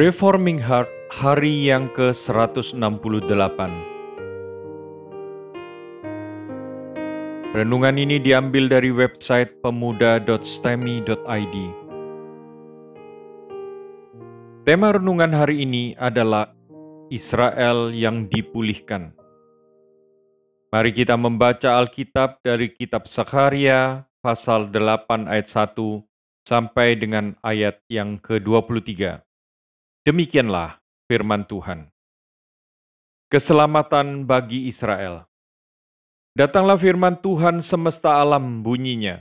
Reforming Heart hari yang ke-168 Renungan ini diambil dari website pemuda.stemi.id Tema renungan hari ini adalah Israel yang dipulihkan. Mari kita membaca Alkitab dari kitab Sakaria pasal 8 ayat 1 sampai dengan ayat yang ke-23. Demikianlah firman Tuhan. Keselamatan bagi Israel. Datanglah firman Tuhan semesta alam bunyinya.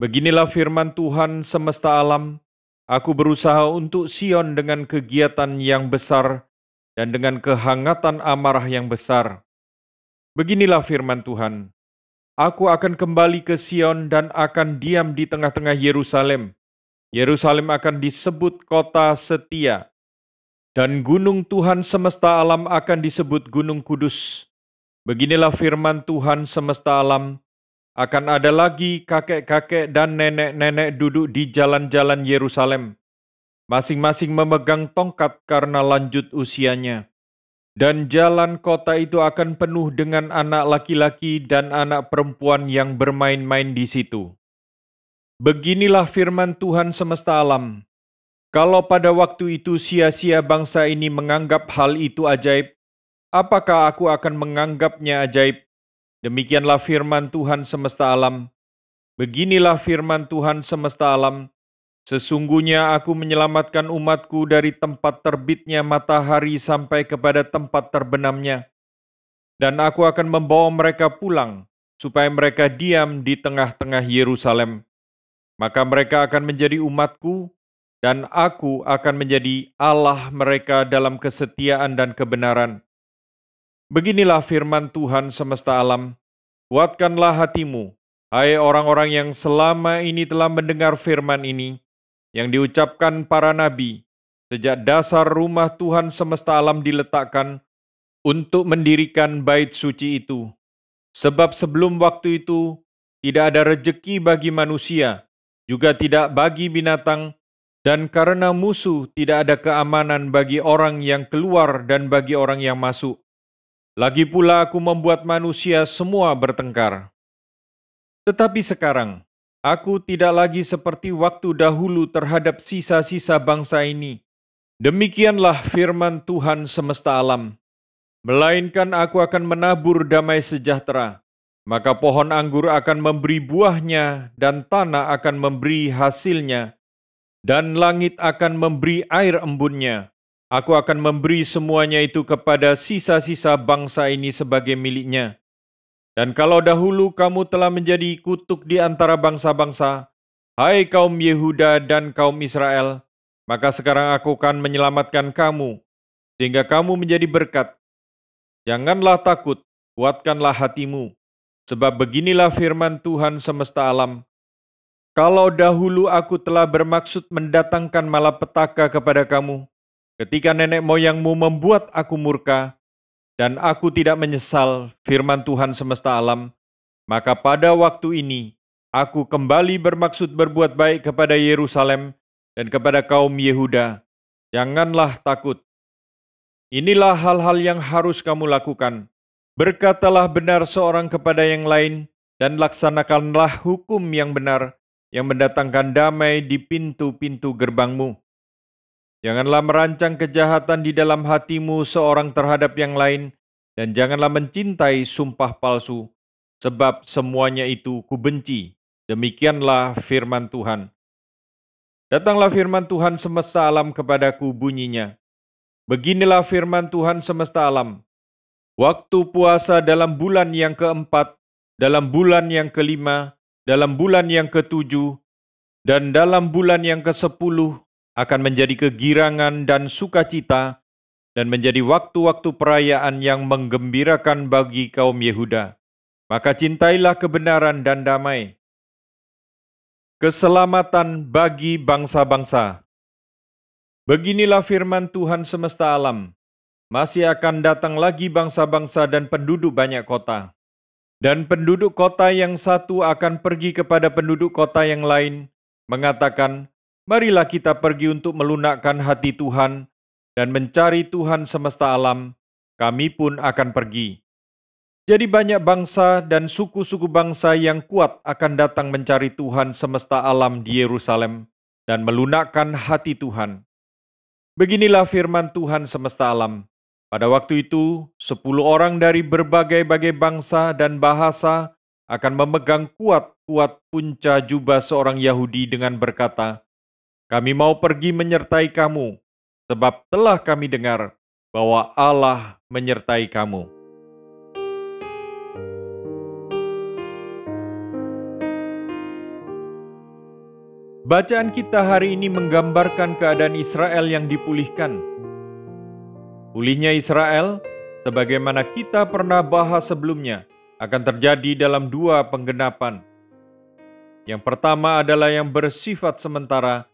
Beginilah firman Tuhan semesta alam, aku berusaha untuk Sion dengan kegiatan yang besar dan dengan kehangatan amarah yang besar. Beginilah firman Tuhan, aku akan kembali ke Sion dan akan diam di tengah-tengah Yerusalem. Yerusalem akan disebut kota setia, dan gunung Tuhan semesta alam akan disebut Gunung Kudus. Beginilah firman Tuhan semesta alam, akan ada lagi kakek-kakek dan nenek-nenek duduk di jalan-jalan Yerusalem, masing-masing memegang tongkat karena lanjut usianya. Dan jalan kota itu akan penuh dengan anak laki-laki dan anak perempuan yang bermain-main di situ. Beginilah firman Tuhan semesta alam, kalau pada waktu itu sia-sia bangsa ini menganggap hal itu ajaib, apakah aku akan menganggapnya ajaib? Demikianlah firman Tuhan semesta alam. Beginilah firman Tuhan semesta alam. Sesungguhnya aku menyelamatkan umatku dari tempat terbitnya matahari sampai kepada tempat terbenamnya. Dan aku akan membawa mereka pulang, supaya mereka diam di tengah-tengah Yerusalem. Maka mereka akan menjadi umatku, dan aku akan menjadi Allah mereka dalam kesetiaan dan kebenaran. Beginilah firman Tuhan semesta alam, kuatkanlah hatimu, hai orang-orang yang selama ini telah mendengar firman ini, yang diucapkan para nabi, sejak dasar rumah Tuhan semesta alam diletakkan untuk mendirikan bait suci itu. Sebab sebelum waktu itu, tidak ada rejeki bagi manusia, juga tidak bagi binatang, dan karena musuh tidak ada keamanan bagi orang yang keluar dan bagi orang yang masuk. Lagi pula aku membuat manusia semua bertengkar. Tetapi sekarang, aku tidak lagi seperti waktu dahulu terhadap sisa-sisa bangsa ini. Demikianlah firman Tuhan semesta alam. Melainkan aku akan menabur damai sejahtera, maka pohon anggur akan memberi buahnya dan tanah akan memberi hasilnya, dan langit akan memberi air embunnya. Aku akan memberi semuanya itu kepada sisa-sisa bangsa ini sebagai miliknya. Dan kalau dahulu kamu telah menjadi kutuk di antara bangsa-bangsa, hai kaum Yehuda dan kaum Israel, maka sekarang aku akan menyelamatkan kamu, sehingga kamu menjadi berkat. Janganlah takut, kuatkanlah hatimu, sebab beginilah firman Tuhan semesta alam, kalau dahulu aku telah bermaksud mendatangkan malapetaka kepada kamu, ketika nenek moyangmu membuat aku murka, dan aku tidak menyesal firman Tuhan semesta alam, maka pada waktu ini aku kembali bermaksud berbuat baik kepada Yerusalem dan kepada kaum Yehuda. Janganlah takut. Inilah hal-hal yang harus kamu lakukan. Berkatalah benar seorang kepada yang lain, dan laksanakanlah hukum yang benar yang mendatangkan damai di pintu-pintu gerbangmu. Janganlah merancang kejahatan di dalam hatimu seorang terhadap yang lain, dan janganlah mencintai sumpah palsu, sebab semuanya itu kubenci. Demikianlah firman Tuhan. Datanglah firman Tuhan semesta alam kepadaku bunyinya. Beginilah firman Tuhan semesta alam. Waktu puasa dalam bulan yang keempat, dalam bulan yang kelima, dalam bulan yang ketujuh dan dalam bulan yang kesepuluh akan menjadi kegirangan dan sukacita dan menjadi waktu-waktu perayaan yang menggembirakan bagi kaum Yehuda. Maka cintailah kebenaran dan damai. Keselamatan bagi bangsa-bangsa. Beginilah firman Tuhan semesta alam. Masih akan datang lagi bangsa-bangsa dan penduduk banyak kota dan penduduk kota yang satu akan pergi kepada penduduk kota yang lain, mengatakan, Marilah kita pergi untuk melunakkan hati Tuhan dan mencari Tuhan semesta alam, kami pun akan pergi. Jadi banyak bangsa dan suku-suku bangsa yang kuat akan datang mencari Tuhan semesta alam di Yerusalem dan melunakkan hati Tuhan. Beginilah firman Tuhan semesta alam. Pada waktu itu, sepuluh orang dari berbagai-bagai bangsa dan bahasa akan memegang kuat-kuat punca jubah seorang Yahudi dengan berkata, Kami mau pergi menyertai kamu, sebab telah kami dengar bahwa Allah menyertai kamu. Bacaan kita hari ini menggambarkan keadaan Israel yang dipulihkan. Pulihnya Israel, sebagaimana kita pernah bahas sebelumnya, akan terjadi dalam dua penggenapan. Yang pertama adalah yang bersifat sementara,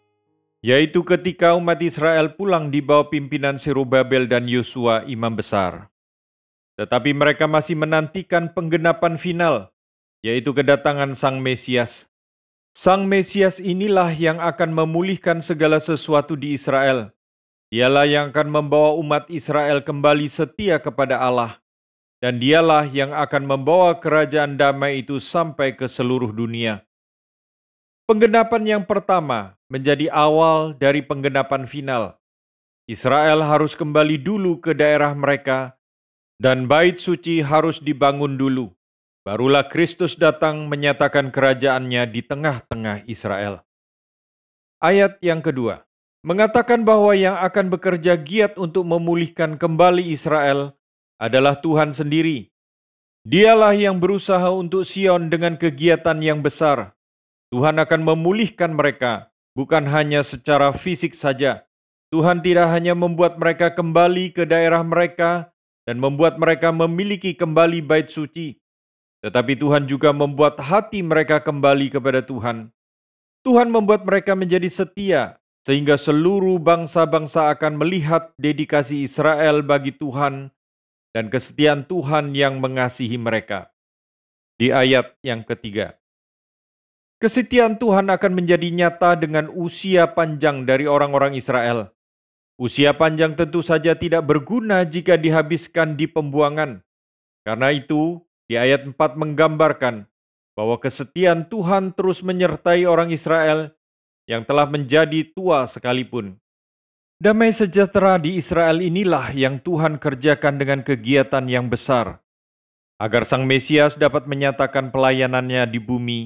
yaitu ketika umat Israel pulang di bawah pimpinan Serubabel dan Yosua imam besar. Tetapi mereka masih menantikan penggenapan final, yaitu kedatangan Sang Mesias Sang Mesias inilah yang akan memulihkan segala sesuatu di Israel. Dialah yang akan membawa umat Israel kembali setia kepada Allah. Dan dialah yang akan membawa kerajaan damai itu sampai ke seluruh dunia. Penggenapan yang pertama menjadi awal dari penggenapan final. Israel harus kembali dulu ke daerah mereka, dan bait suci harus dibangun dulu. Barulah Kristus datang menyatakan kerajaannya di tengah-tengah Israel. Ayat yang kedua, mengatakan bahwa yang akan bekerja giat untuk memulihkan kembali Israel adalah Tuhan sendiri. Dialah yang berusaha untuk Sion dengan kegiatan yang besar. Tuhan akan memulihkan mereka, bukan hanya secara fisik saja. Tuhan tidak hanya membuat mereka kembali ke daerah mereka dan membuat mereka memiliki kembali bait suci, tetapi Tuhan juga membuat hati mereka kembali kepada Tuhan. Tuhan membuat mereka menjadi setia, sehingga seluruh bangsa-bangsa akan melihat dedikasi Israel bagi Tuhan dan kesetiaan Tuhan yang mengasihi mereka. Di ayat yang ketiga, kesetiaan Tuhan akan menjadi nyata dengan usia panjang dari orang-orang Israel. Usia panjang tentu saja tidak berguna jika dihabiskan di pembuangan. Karena itu, di ayat 4 menggambarkan bahwa kesetiaan Tuhan terus menyertai orang Israel yang telah menjadi tua sekalipun. Damai sejahtera di Israel inilah yang Tuhan kerjakan dengan kegiatan yang besar, agar Sang Mesias dapat menyatakan pelayanannya di bumi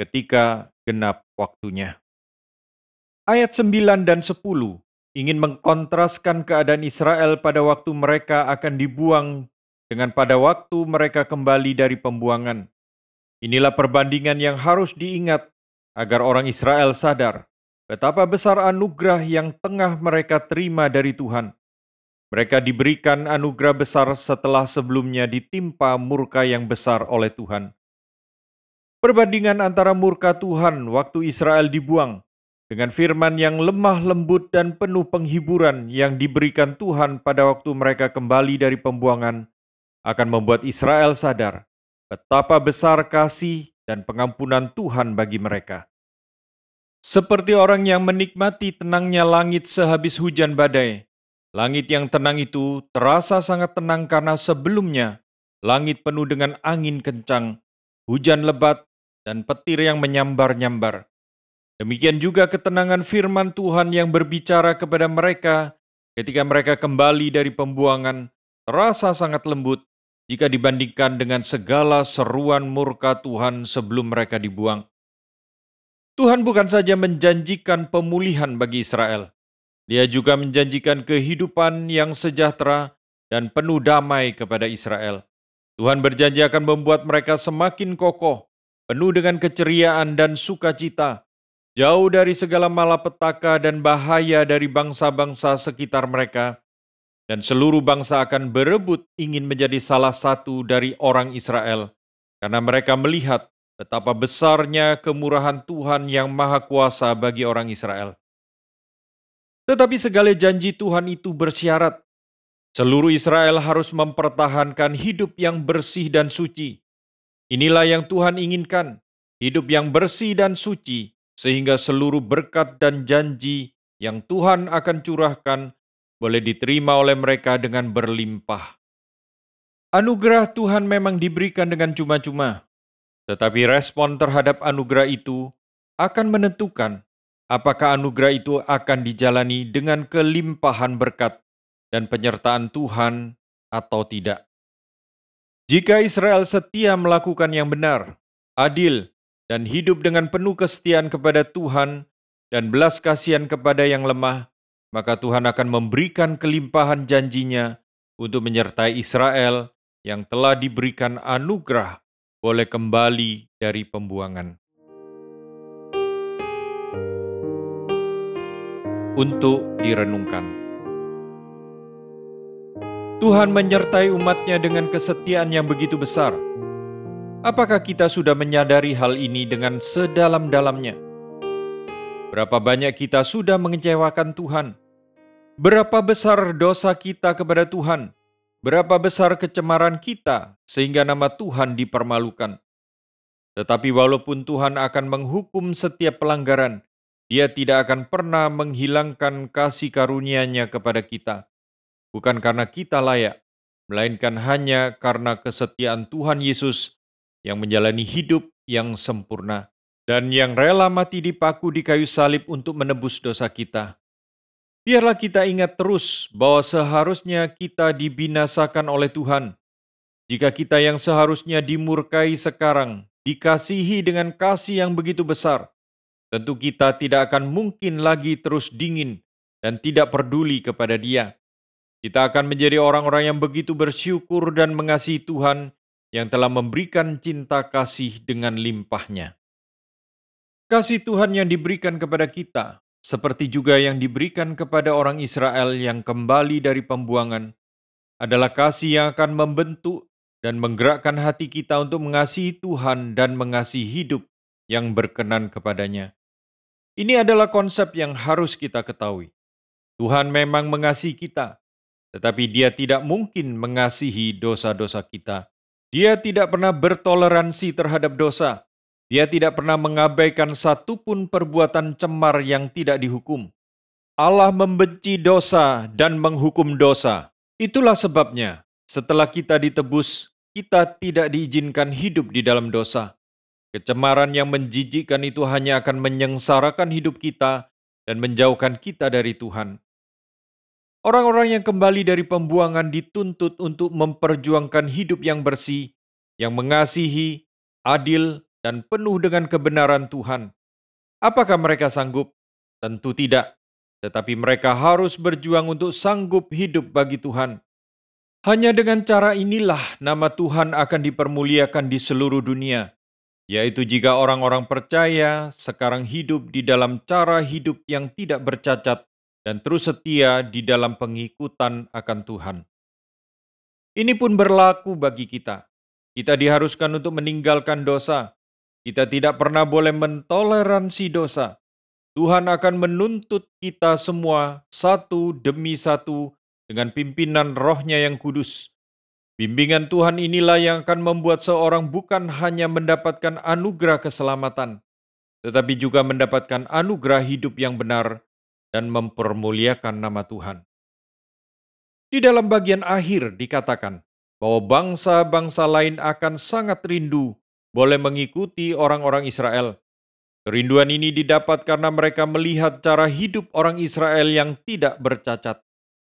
ketika genap waktunya. Ayat 9 dan 10 ingin mengkontraskan keadaan Israel pada waktu mereka akan dibuang dengan pada waktu mereka kembali dari pembuangan. Inilah perbandingan yang harus diingat agar orang Israel sadar betapa besar anugerah yang tengah mereka terima dari Tuhan. Mereka diberikan anugerah besar setelah sebelumnya ditimpa murka yang besar oleh Tuhan. Perbandingan antara murka Tuhan waktu Israel dibuang dengan firman yang lemah lembut dan penuh penghiburan yang diberikan Tuhan pada waktu mereka kembali dari pembuangan akan membuat Israel sadar betapa besar kasih dan pengampunan Tuhan bagi mereka. Seperti orang yang menikmati tenangnya langit sehabis hujan badai, langit yang tenang itu terasa sangat tenang karena sebelumnya langit penuh dengan angin kencang, hujan lebat, dan petir yang menyambar-nyambar. Demikian juga ketenangan firman Tuhan yang berbicara kepada mereka ketika mereka kembali dari pembuangan terasa sangat lembut jika dibandingkan dengan segala seruan murka Tuhan sebelum mereka dibuang. Tuhan bukan saja menjanjikan pemulihan bagi Israel, Dia juga menjanjikan kehidupan yang sejahtera dan penuh damai kepada Israel. Tuhan berjanji akan membuat mereka semakin kokoh, penuh dengan keceriaan dan sukacita, jauh dari segala malapetaka dan bahaya dari bangsa-bangsa sekitar mereka, dan seluruh bangsa akan berebut ingin menjadi salah satu dari orang Israel, karena mereka melihat betapa besarnya kemurahan Tuhan yang Maha Kuasa bagi orang Israel. Tetapi segala janji Tuhan itu bersyarat. Seluruh Israel harus mempertahankan hidup yang bersih dan suci. Inilah yang Tuhan inginkan, hidup yang bersih dan suci, sehingga seluruh berkat dan janji yang Tuhan akan curahkan boleh diterima oleh mereka dengan berlimpah. Anugerah Tuhan memang diberikan dengan cuma-cuma, tetapi respon terhadap anugerah itu akan menentukan apakah anugerah itu akan dijalani dengan kelimpahan berkat dan penyertaan Tuhan atau tidak. Jika Israel setia melakukan yang benar, adil, dan hidup dengan penuh kesetiaan kepada Tuhan dan belas kasihan kepada yang lemah, maka Tuhan akan memberikan kelimpahan janjinya untuk menyertai Israel yang telah diberikan anugerah boleh kembali dari pembuangan. Untuk direnungkan. Tuhan menyertai umatnya dengan kesetiaan yang begitu besar Apakah kita sudah menyadari hal ini dengan sedalam-dalamnya? Berapa banyak kita sudah mengecewakan Tuhan? Berapa besar dosa kita kepada Tuhan? Berapa besar kecemaran kita sehingga nama Tuhan dipermalukan? Tetapi walaupun Tuhan akan menghukum setiap pelanggaran, Dia tidak akan pernah menghilangkan kasih karunia-Nya kepada kita. Bukan karena kita layak, melainkan hanya karena kesetiaan Tuhan Yesus yang menjalani hidup yang sempurna, dan yang rela mati dipaku di kayu salib untuk menebus dosa kita. Biarlah kita ingat terus bahwa seharusnya kita dibinasakan oleh Tuhan. Jika kita yang seharusnya dimurkai sekarang dikasihi dengan kasih yang begitu besar, tentu kita tidak akan mungkin lagi terus dingin dan tidak peduli kepada Dia. Kita akan menjadi orang-orang yang begitu bersyukur dan mengasihi Tuhan yang telah memberikan cinta kasih dengan limpahnya. Kasih Tuhan yang diberikan kepada kita, seperti juga yang diberikan kepada orang Israel yang kembali dari pembuangan, adalah kasih yang akan membentuk dan menggerakkan hati kita untuk mengasihi Tuhan dan mengasihi hidup yang berkenan kepadanya. Ini adalah konsep yang harus kita ketahui. Tuhan memang mengasihi kita, tetapi Dia tidak mungkin mengasihi dosa-dosa kita dia tidak pernah bertoleransi terhadap dosa. Dia tidak pernah mengabaikan satupun perbuatan cemar yang tidak dihukum. Allah membenci dosa dan menghukum dosa. Itulah sebabnya, setelah kita ditebus, kita tidak diizinkan hidup di dalam dosa. Kecemaran yang menjijikkan itu hanya akan menyengsarakan hidup kita dan menjauhkan kita dari Tuhan. Orang-orang yang kembali dari pembuangan dituntut untuk memperjuangkan hidup yang bersih, yang mengasihi, adil, dan penuh dengan kebenaran Tuhan. Apakah mereka sanggup? Tentu tidak, tetapi mereka harus berjuang untuk sanggup hidup bagi Tuhan. Hanya dengan cara inilah nama Tuhan akan dipermuliakan di seluruh dunia, yaitu jika orang-orang percaya sekarang hidup di dalam cara hidup yang tidak bercacat dan terus setia di dalam pengikutan akan Tuhan. Ini pun berlaku bagi kita. Kita diharuskan untuk meninggalkan dosa. Kita tidak pernah boleh mentoleransi dosa. Tuhan akan menuntut kita semua satu demi satu dengan pimpinan rohnya yang kudus. Bimbingan Tuhan inilah yang akan membuat seorang bukan hanya mendapatkan anugerah keselamatan, tetapi juga mendapatkan anugerah hidup yang benar dan mempermuliakan nama Tuhan. Di dalam bagian akhir dikatakan bahwa bangsa-bangsa lain akan sangat rindu boleh mengikuti orang-orang Israel. Kerinduan ini didapat karena mereka melihat cara hidup orang Israel yang tidak bercacat,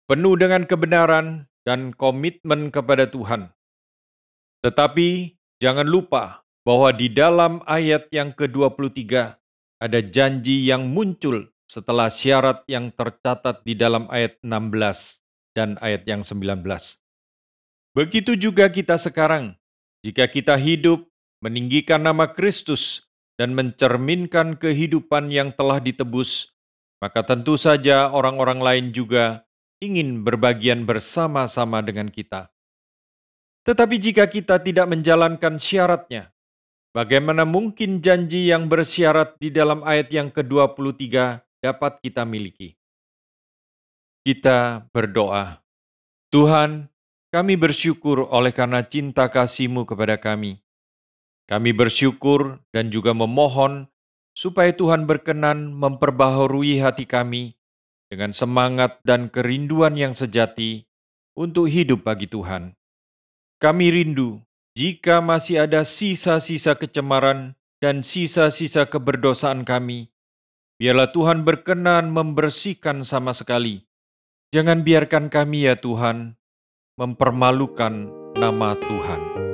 penuh dengan kebenaran dan komitmen kepada Tuhan. Tetapi jangan lupa bahwa di dalam ayat yang ke-23 ada janji yang muncul setelah syarat yang tercatat di dalam ayat 16 dan ayat yang 19. Begitu juga kita sekarang, jika kita hidup meninggikan nama Kristus dan mencerminkan kehidupan yang telah ditebus, maka tentu saja orang-orang lain juga ingin berbagian bersama-sama dengan kita. Tetapi jika kita tidak menjalankan syaratnya, bagaimana mungkin janji yang bersyarat di dalam ayat yang ke-23 dapat kita miliki. Kita berdoa, Tuhan, kami bersyukur oleh karena cinta kasih-Mu kepada kami. Kami bersyukur dan juga memohon supaya Tuhan berkenan memperbaharui hati kami dengan semangat dan kerinduan yang sejati untuk hidup bagi Tuhan. Kami rindu jika masih ada sisa-sisa kecemaran dan sisa-sisa keberdosaan kami, biarlah Tuhan berkenan membersihkan sama sekali. Jangan biarkan kami ya Tuhan mempermalukan nama Tuhan.